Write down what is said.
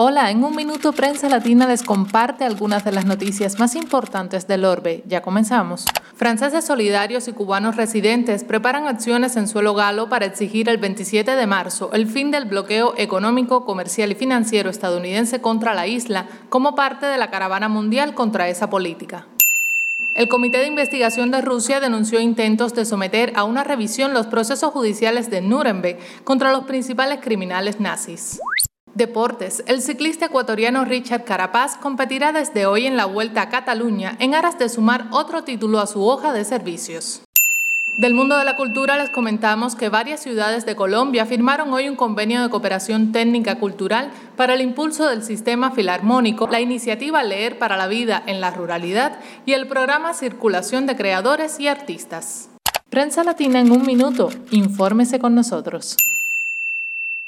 Hola, en un minuto Prensa Latina les comparte algunas de las noticias más importantes del orbe. Ya comenzamos. Franceses solidarios y cubanos residentes preparan acciones en suelo galo para exigir el 27 de marzo el fin del bloqueo económico, comercial y financiero estadounidense contra la isla como parte de la caravana mundial contra esa política. El Comité de Investigación de Rusia denunció intentos de someter a una revisión los procesos judiciales de Nuremberg contra los principales criminales nazis. Deportes. El ciclista ecuatoriano Richard Carapaz competirá desde hoy en la Vuelta a Cataluña en aras de sumar otro título a su hoja de servicios. Del mundo de la cultura les comentamos que varias ciudades de Colombia firmaron hoy un convenio de cooperación técnica cultural para el impulso del sistema filarmónico, la iniciativa Leer para la Vida en la Ruralidad y el programa Circulación de Creadores y Artistas. Prensa Latina en un minuto, infórmese con nosotros.